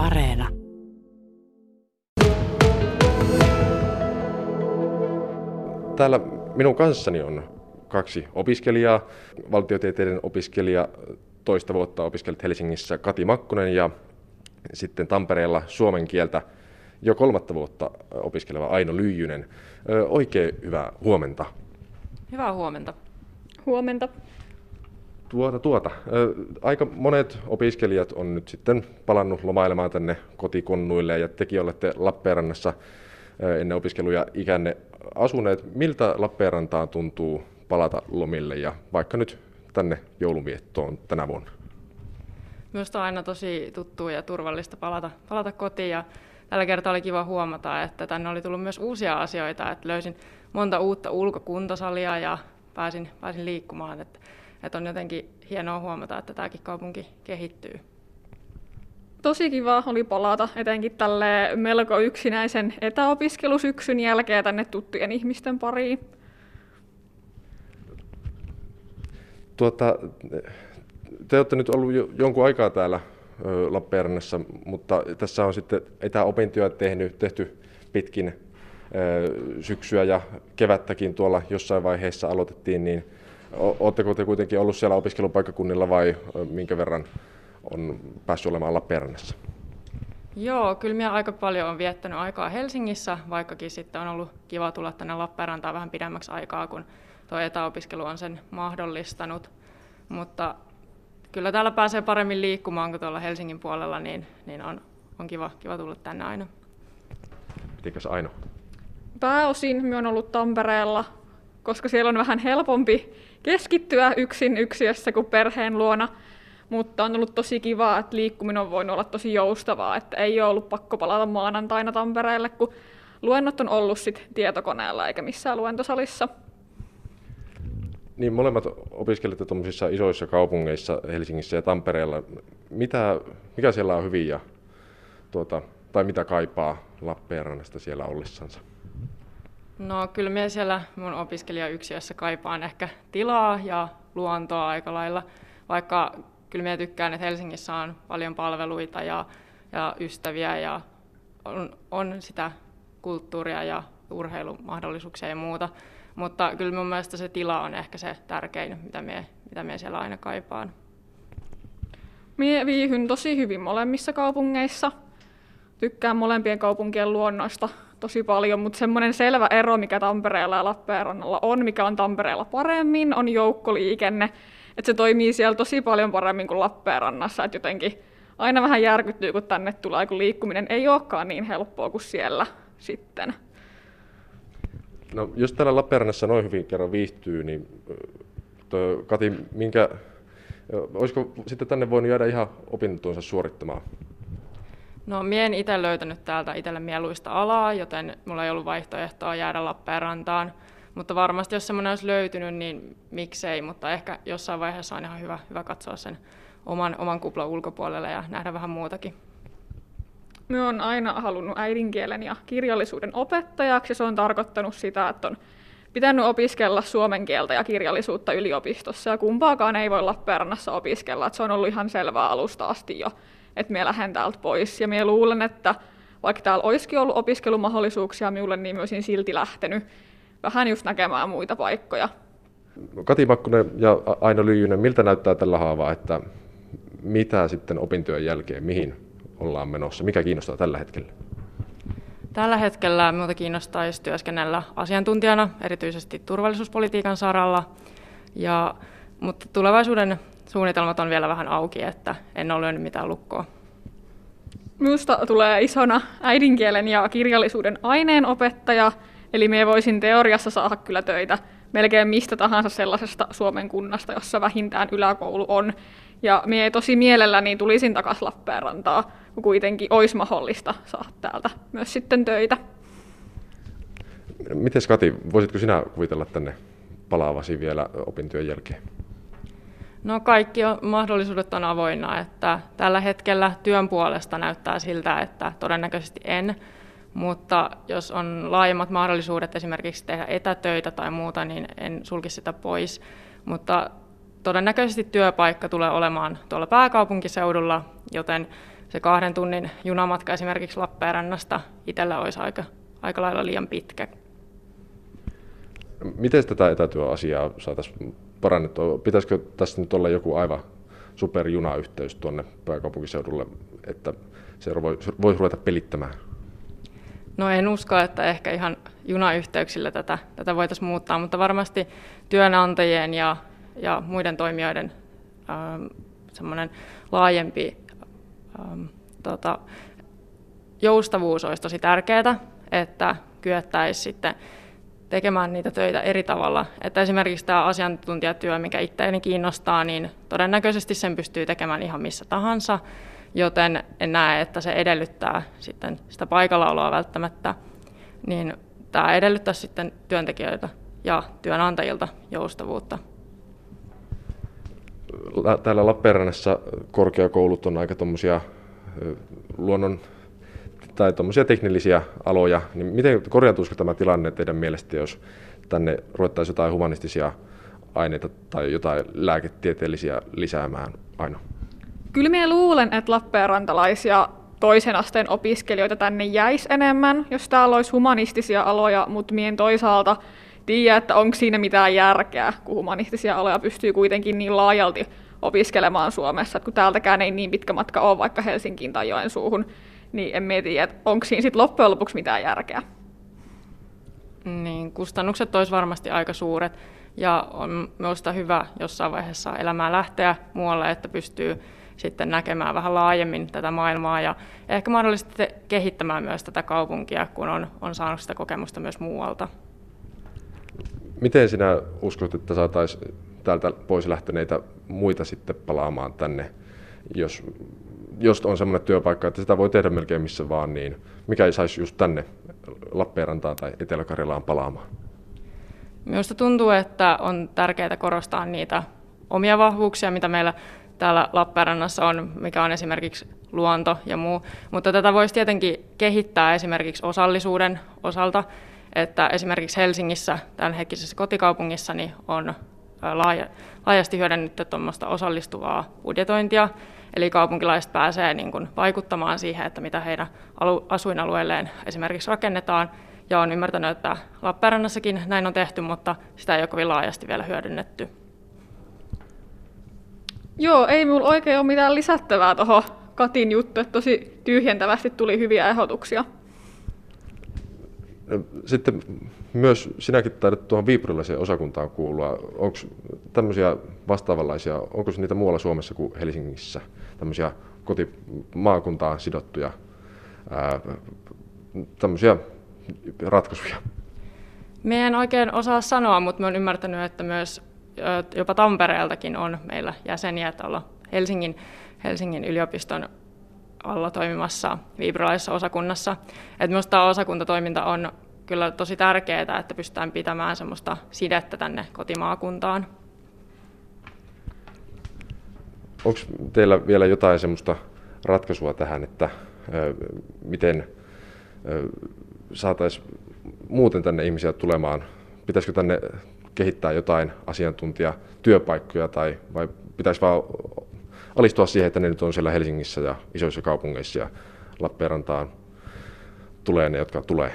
Areena. Täällä minun kanssani on kaksi opiskelijaa, valtiotieteiden opiskelija, toista vuotta opiskellut Helsingissä Kati Makkunen ja sitten Tampereella suomen kieltä jo kolmatta vuotta opiskeleva Aino Lyijynen. Oikein hyvää huomenta. Hyvää huomenta. Huomenta. Tuota, tuota. Aika monet opiskelijat on nyt sitten palannut lomailemaan tänne kotikonnuille ja tekin olette Lappeenrannassa ennen opiskeluja ikänne asuneet. Miltä Lappeenrantaan tuntuu palata lomille ja vaikka nyt tänne joulunviettoon tänä vuonna? Minusta on aina tosi tuttua ja turvallista palata, palata kotiin ja tällä kertaa oli kiva huomata, että tänne oli tullut myös uusia asioita, että löysin monta uutta ulkokuntosalia ja pääsin, pääsin liikkumaan. Että, että on jotenkin hienoa huomata, että tämäkin kaupunki kehittyy. Tosi kiva oli palata etenkin tälle melko yksinäisen etäopiskelusyksyn jälkeen tänne tuttujen ihmisten pariin. Tuota, te olette nyt ollut jo jonkun aikaa täällä Lappeenrannassa, mutta tässä on sitten etäopintoja tehnyt, tehty pitkin syksyä ja kevättäkin tuolla jossain vaiheessa aloitettiin, niin oletteko te kuitenkin ollut siellä opiskelupaikkakunnilla vai minkä verran on päässyt olemaan Lappeenrannassa? Joo, kyllä minä aika paljon on viettänyt aikaa Helsingissä, vaikkakin sitten on ollut kiva tulla tänne Lappeenrantaan vähän pidemmäksi aikaa, kun tuo etäopiskelu on sen mahdollistanut. Mutta kyllä täällä pääsee paremmin liikkumaan kuin tuolla Helsingin puolella, niin, niin on, on kiva, kiva tulla tänne aina. Mitenkäs Aino? Pääosin minä olen ollut Tampereella, koska siellä on vähän helpompi keskittyä yksin yksiössä kuin perheen luona. Mutta on ollut tosi kiva, että liikkuminen on voinut olla tosi joustavaa, että ei ole ollut pakko palata maanantaina Tampereelle, kun luennot on ollut sit tietokoneella eikä missään luentosalissa. Niin, molemmat opiskelette tuommoisissa isoissa kaupungeissa, Helsingissä ja Tampereella. Mitä, mikä siellä on hyvin ja tuota, tai mitä kaipaa Lappeenrannasta siellä ollessansa? No kyllä minä siellä mun opiskelijayksiössä kaipaan ehkä tilaa ja luontoa aika lailla, vaikka kyllä minä tykkään, että Helsingissä on paljon palveluita ja, ja ystäviä ja on, on sitä kulttuuria ja urheilumahdollisuuksia ja muuta. Mutta kyllä mun mielestä se tila on ehkä se tärkein, mitä me, mitä me siellä aina kaipaan. Mie viihyn tosi hyvin molemmissa kaupungeissa. Tykkään molempien kaupunkien luonnoista tosi paljon, mutta semmoinen selvä ero, mikä Tampereella ja Lappeenrannalla on, mikä on Tampereella paremmin, on joukkoliikenne. Että se toimii siellä tosi paljon paremmin kuin Lappeenrannassa, että jotenkin aina vähän järkyttyy, kun tänne tulee, kun liikkuminen ei olekaan niin helppoa kuin siellä sitten. No, jos täällä Lappeenrannassa noin hyvin kerran viihtyy, niin Kati, minkä, olisiko sitten tänne voinut jäädä ihan opintonsa suorittamaan? No, minä en itse löytänyt täältä itselle mieluista alaa, joten mulla ei ollut vaihtoehtoa jäädä Lappeenrantaan. Mutta varmasti jos semmoinen olisi löytynyt, niin miksei, mutta ehkä jossain vaiheessa on ihan hyvä, hyvä katsoa sen oman, oman kuplan ulkopuolelle ja nähdä vähän muutakin. Minä olen aina halunnut äidinkielen ja kirjallisuuden opettajaksi. Se on tarkoittanut sitä, että on pitänyt opiskella suomen kieltä ja kirjallisuutta yliopistossa ja kumpaakaan ei voi Lappeenrannassa opiskella. Että se on ollut ihan selvää alusta asti jo, että minä lähden täältä pois. Ja minä luulen, että vaikka täällä olisikin ollut opiskelumahdollisuuksia minulle, niin minä olisin silti lähtenyt vähän just näkemään muita paikkoja. Kati Makkunen ja Aino Lyijynen, miltä näyttää tällä haavaa, että mitä sitten opintojen jälkeen, mihin ollaan menossa? Mikä kiinnostaa tällä hetkellä? Tällä hetkellä minulta kiinnostaisi työskennellä asiantuntijana, erityisesti turvallisuuspolitiikan saralla. Ja, mutta tulevaisuuden suunnitelmat on vielä vähän auki, että en ole lyönyt mitään lukkoa. Minusta tulee isona äidinkielen ja kirjallisuuden aineenopettaja, eli me voisin teoriassa saada kyllä töitä melkein mistä tahansa sellaisesta Suomen kunnasta, jossa vähintään yläkoulu on. Ja me tosi mielelläni tulisin takaisin Lappeenrantaa, kun kuitenkin olisi mahdollista saada täältä myös sitten töitä. Miten Kati, voisitko sinä kuvitella tänne palaavasi vielä opintojen jälkeen? No kaikki mahdollisuudet on avoinna, että tällä hetkellä työn puolesta näyttää siltä, että todennäköisesti en, mutta jos on laajemmat mahdollisuudet esimerkiksi tehdä etätöitä tai muuta, niin en sulki sitä pois. Mutta todennäköisesti työpaikka tulee olemaan tuolla pääkaupunkiseudulla, joten se kahden tunnin junamatka esimerkiksi Lappeenrannasta itsellä olisi aika, aika lailla liian pitkä. Miten tätä etätyöasiaa saataisiin parannettua? Pitäisikö tässä nyt olla joku aivan superjunayhteys tuonne pääkaupunkiseudulle, että se voisi ruveta pelittämään? No en usko, että ehkä ihan junayhteyksillä tätä, tätä voitaisiin muuttaa, mutta varmasti työnantajien ja, ja muiden toimijoiden ähm, semmoinen laajempi ähm, tota, joustavuus olisi tosi tärkeää, että kyettäisiin sitten tekemään niitä töitä eri tavalla. Että esimerkiksi tämä asiantuntijatyö, mikä itseäni kiinnostaa, niin todennäköisesti sen pystyy tekemään ihan missä tahansa, joten en näe, että se edellyttää sitten sitä paikallaoloa välttämättä. Niin tämä edellyttää sitten työntekijöiltä ja työnantajilta joustavuutta. Täällä Lappeenrannassa korkeakoulut on aika tuommoisia luonnon tai tuommoisia teknillisiä aloja, niin miten korjautuisiko tämä tilanne teidän mielestä, jos tänne ruvettaisiin jotain humanistisia aineita tai jotain lääketieteellisiä lisäämään aina? Kyllä minä luulen, että Lappeenrantalaisia toisen asteen opiskelijoita tänne jäisi enemmän, jos täällä olisi humanistisia aloja, mutta mien toisaalta tiedä, että onko siinä mitään järkeä, kun humanistisia aloja pystyy kuitenkin niin laajalti opiskelemaan Suomessa, että kun täältäkään ei niin pitkä matka ole vaikka Helsinkiin tai Joensuuhun, niin en tiedä, että onko siinä sitten loppujen lopuksi mitään järkeä. Niin, kustannukset olisi varmasti aika suuret ja on minusta hyvä jossain vaiheessa elämää lähteä muualle, että pystyy sitten näkemään vähän laajemmin tätä maailmaa ja ehkä mahdollisesti kehittämään myös tätä kaupunkia, kun on, on saanut sitä kokemusta myös muualta. Miten sinä uskot, että saataisiin täältä pois lähteneitä muita sitten palaamaan tänne, jos, jos on semmoinen työpaikka, että sitä voi tehdä melkein missä vaan, niin mikä ei saisi just tänne Lappeenrantaan tai Etelä-Karjalaan palaamaan? Minusta tuntuu, että on tärkeää korostaa niitä omia vahvuuksia, mitä meillä täällä Lappeenrannassa on, mikä on esimerkiksi luonto ja muu. Mutta tätä voisi tietenkin kehittää esimerkiksi osallisuuden osalta, että esimerkiksi Helsingissä, tämänhetkisessä kotikaupungissa, niin on laaja, laajasti hyödynnetty tuommoista osallistuvaa budjetointia, eli kaupunkilaiset pääsee niin kuin vaikuttamaan siihen, että mitä heidän asuinalueelleen esimerkiksi rakennetaan, ja on ymmärtänyt, että Lappeenrannassakin näin on tehty, mutta sitä ei ole kovin laajasti vielä hyödynnetty. Joo, ei minulla oikein ole mitään lisättävää tuohon Katin juttu, että tosi tyhjentävästi tuli hyviä ehdotuksia. Sitten myös sinäkin taidat tuohon viipurilaiseen osakuntaan kuulua. Onko tämmöisiä vastaavanlaisia, onko niitä muualla Suomessa kuin Helsingissä, tämmöisiä kotimaakuntaan sidottuja ää, tämmöisiä ratkaisuja? Me en oikein osaa sanoa, mutta olen ymmärtänyt, että myös jopa Tampereeltakin on meillä jäseniä olla Helsingin, Helsingin yliopiston alla toimimassa viipurilaisessa osakunnassa. Et minusta tämä osakuntatoiminta on kyllä tosi tärkeää, että pystytään pitämään semmoista sidettä tänne kotimaakuntaan. Onko teillä vielä jotain semmoista ratkaisua tähän, että miten saataisiin muuten tänne ihmisiä tulemaan? Pitäisikö tänne kehittää jotain asiantuntijatyöpaikkoja tai vai pitäisi vaan alistua siihen, että ne nyt on siellä Helsingissä ja isoissa kaupungeissa ja Lappeenrantaan tulee ne, jotka tulee?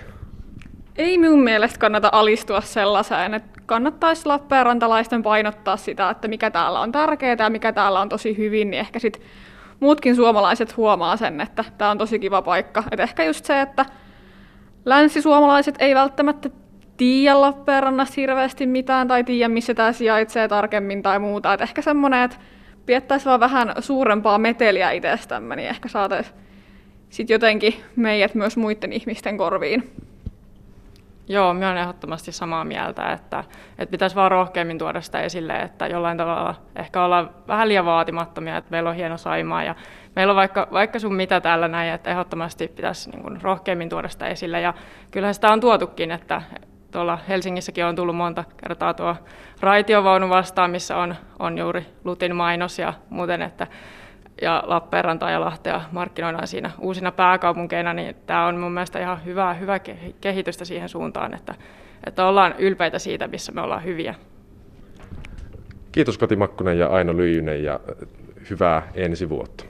Ei minun mielestä kannata alistua sellaiseen, että kannattaisi Lappeenrantalaisten painottaa sitä, että mikä täällä on tärkeää ja mikä täällä on tosi hyvin, niin ehkä sitten muutkin suomalaiset huomaa sen, että tämä on tosi kiva paikka. Et ehkä just se, että länsisuomalaiset ei välttämättä tiedä Lappeenrannasta hirveästi mitään tai tiedä, missä tämä sijaitsee tarkemmin tai muuta. Et ehkä semmoinen, että piettäisi vaan vähän suurempaa meteliä itsestämme, niin ehkä saataisiin sitten jotenkin meidät myös muiden ihmisten korviin. Joo, minä olen ehdottomasti samaa mieltä, että, että pitäisi vaan rohkeammin tuoda sitä esille, että jollain tavalla ehkä ollaan vähän liian vaatimattomia, että meillä on hieno Saimaa ja meillä on vaikka, vaikka sun mitä täällä näin, että ehdottomasti pitäisi niin kuin rohkeammin tuoda sitä esille ja kyllähän sitä on tuotukin, että tuolla Helsingissäkin on tullut monta kertaa tuo raitiovaunu vastaan, missä on, on juuri Lutin mainos ja muuten, että ja Lappeenrantaa ja Lahtea markkinoidaan siinä uusina pääkaupunkeina, niin tämä on mun mielestä ihan hyvää, hyvää kehitystä siihen suuntaan, että, että ollaan ylpeitä siitä, missä me ollaan hyviä. Kiitos Kati Makkunen ja Aino Lyijynen ja hyvää ensi vuotta.